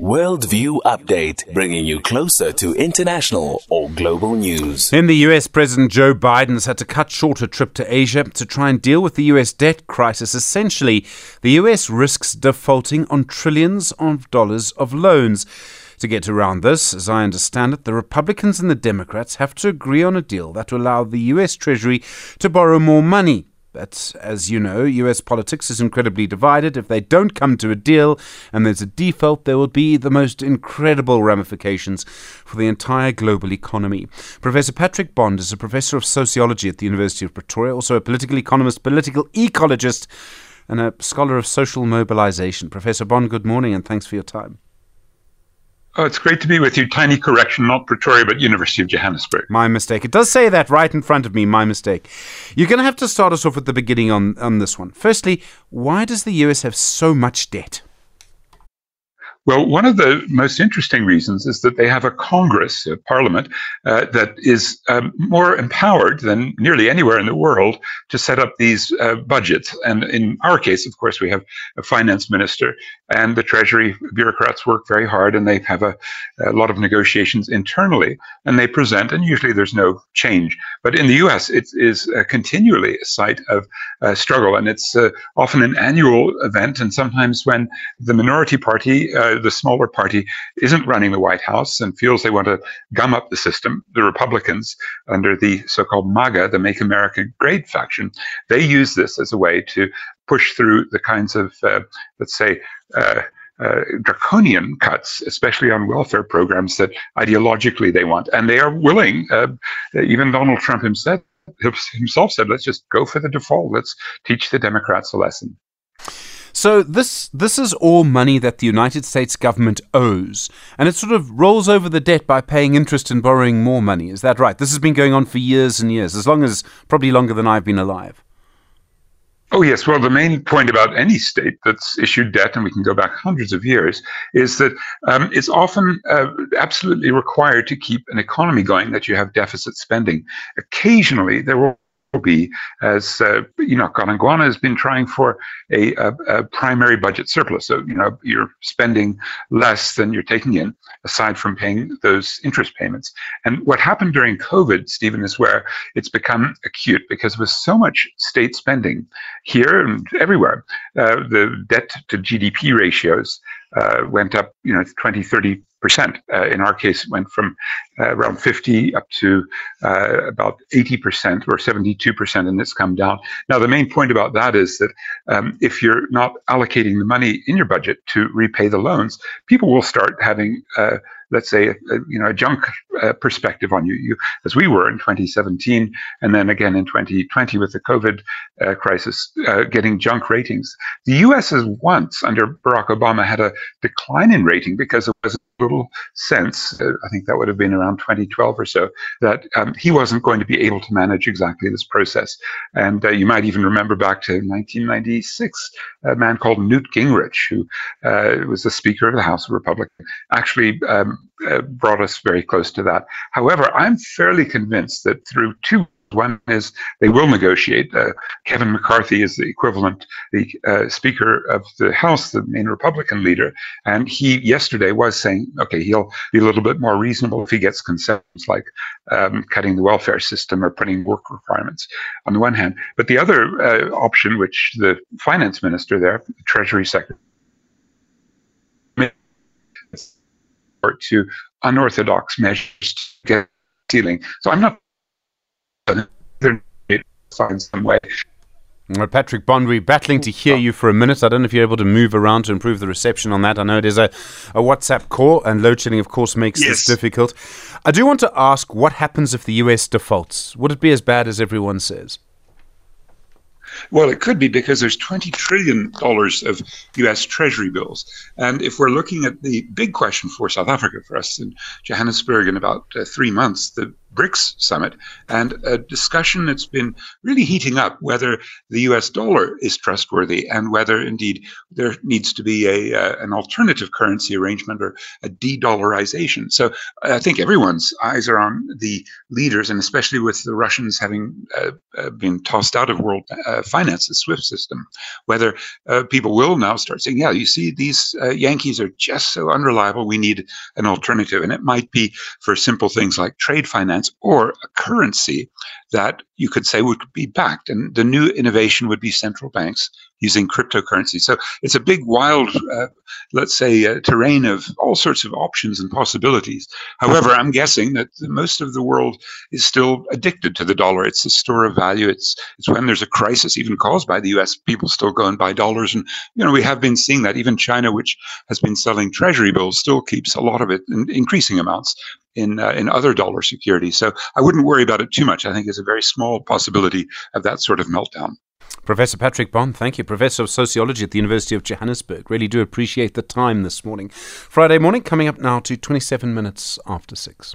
Worldview Update, bringing you closer to international or global news. In the US, President Joe Biden has had to cut short a trip to Asia to try and deal with the US debt crisis. Essentially, the US risks defaulting on trillions of dollars of loans. To get around this, as I understand it, the Republicans and the Democrats have to agree on a deal that will allow the US Treasury to borrow more money. But as you know, US politics is incredibly divided. If they don't come to a deal and there's a default, there will be the most incredible ramifications for the entire global economy. Professor Patrick Bond is a professor of sociology at the University of Pretoria, also a political economist, political ecologist, and a scholar of social mobilization. Professor Bond, good morning and thanks for your time. Oh, it's great to be with you. Tiny correction, not Pretoria, but University of Johannesburg. My mistake. It does say that right in front of me. My mistake. You're going to have to start us off at the beginning on, on this one. Firstly, why does the US have so much debt? Well, one of the most interesting reasons is that they have a Congress, a parliament, uh, that is um, more empowered than nearly anywhere in the world to set up these uh, budgets. And in our case, of course, we have a finance minister, and the Treasury bureaucrats work very hard, and they have a, a lot of negotiations internally, and they present, and usually there's no change. But in the US, it is uh, continually a site of uh, struggle, and it's uh, often an annual event, and sometimes when the minority party uh, the smaller party isn't running the White House and feels they want to gum up the system, the Republicans, under the so called MAGA, the Make America Great faction, they use this as a way to push through the kinds of, uh, let's say, uh, uh, draconian cuts, especially on welfare programs that ideologically they want. And they are willing, uh, even Donald Trump himself, himself said, let's just go for the default. Let's teach the Democrats a lesson. So this this is all money that the United States government owes, and it sort of rolls over the debt by paying interest and borrowing more money. Is that right? This has been going on for years and years, as long as probably longer than I've been alive. Oh, yes. Well, the main point about any state that's issued debt, and we can go back hundreds of years, is that um, it's often uh, absolutely required to keep an economy going that you have deficit spending. Occasionally, there will be, as uh, know, Godongwana has been trying for a, a, a, primary budget surplus. So, you know, you're spending less than you're taking in, aside from paying those interest payments. And what happened during COVID, Stephen, is where it's become acute because with so much state spending here and everywhere, uh, the debt to GDP ratios uh, went up, you know, 20, 30 percent. Uh, in our case, it went from uh, around 50 up to uh, about 80 percent or 72 percent, and it's come down. Now, the main point about that is that um, if you're not allocating the money in your budget to repay the loans, people will start having uh, let's say, a, you know, a junk uh, perspective on you, you, as we were in 2017, and then again in 2020 with the COVID uh, crisis, uh, getting junk ratings. The U.S. has once, under Barack Obama, had a decline in rating because it was little sense, uh, I think that would have been around 2012 or so, that um, he wasn't going to be able to manage exactly this process. And uh, you might even remember back to 1996, a man called Newt Gingrich, who uh, was the Speaker of the House of Republicans, actually um, uh, brought us very close to that. However, I'm fairly convinced that through two one is they will negotiate. Uh, Kevin McCarthy is the equivalent, the uh, Speaker of the House, the main Republican leader, and he yesterday was saying, okay, he'll be a little bit more reasonable if he gets concessions like um, cutting the welfare system or putting work requirements on the one hand. But the other uh, option, which the finance minister there, the Treasury Secretary, to unorthodox measures to get ceiling. So I'm not find some way. Well, Patrick Bond, we're battling to hear you for a minute. I don't know if you're able to move around to improve the reception on that. I know it is a, a WhatsApp call, and load shedding, of course, makes yes. this difficult. I do want to ask what happens if the US defaults? Would it be as bad as everyone says? Well, it could be because there's $20 trillion of US Treasury bills. And if we're looking at the big question for South Africa, for us in Johannesburg in about uh, three months, the BRICS summit and a discussion that's been really heating up whether the US dollar is trustworthy and whether indeed there needs to be a uh, an alternative currency arrangement or a de-dollarization. So I think everyone's eyes are on the leaders, and especially with the Russians having uh, uh, been tossed out of world uh, finance, the SWIFT system, whether people will now start saying, "Yeah, you see, these Yankees are just so unreliable. We need an alternative," and it might be for simple things like trade finance or a currency that you could say would be backed. And the new innovation would be central banks using cryptocurrency. So it's a big, wild, uh, let's say, uh, terrain of all sorts of options and possibilities. However, I'm guessing that most of the world is still addicted to the dollar. It's a store of value. It's it's when there's a crisis, even caused by the U.S., people still go and buy dollars. And you know, we have been seeing that. Even China, which has been selling treasury bills, still keeps a lot of it in increasing amounts in uh, in other dollar securities. So I wouldn't worry about it too much. I think it's a very small possibility of that sort of meltdown. Professor Patrick Bond, thank you. Professor of Sociology at the University of Johannesburg. Really do appreciate the time this morning. Friday morning, coming up now to 27 minutes after 6.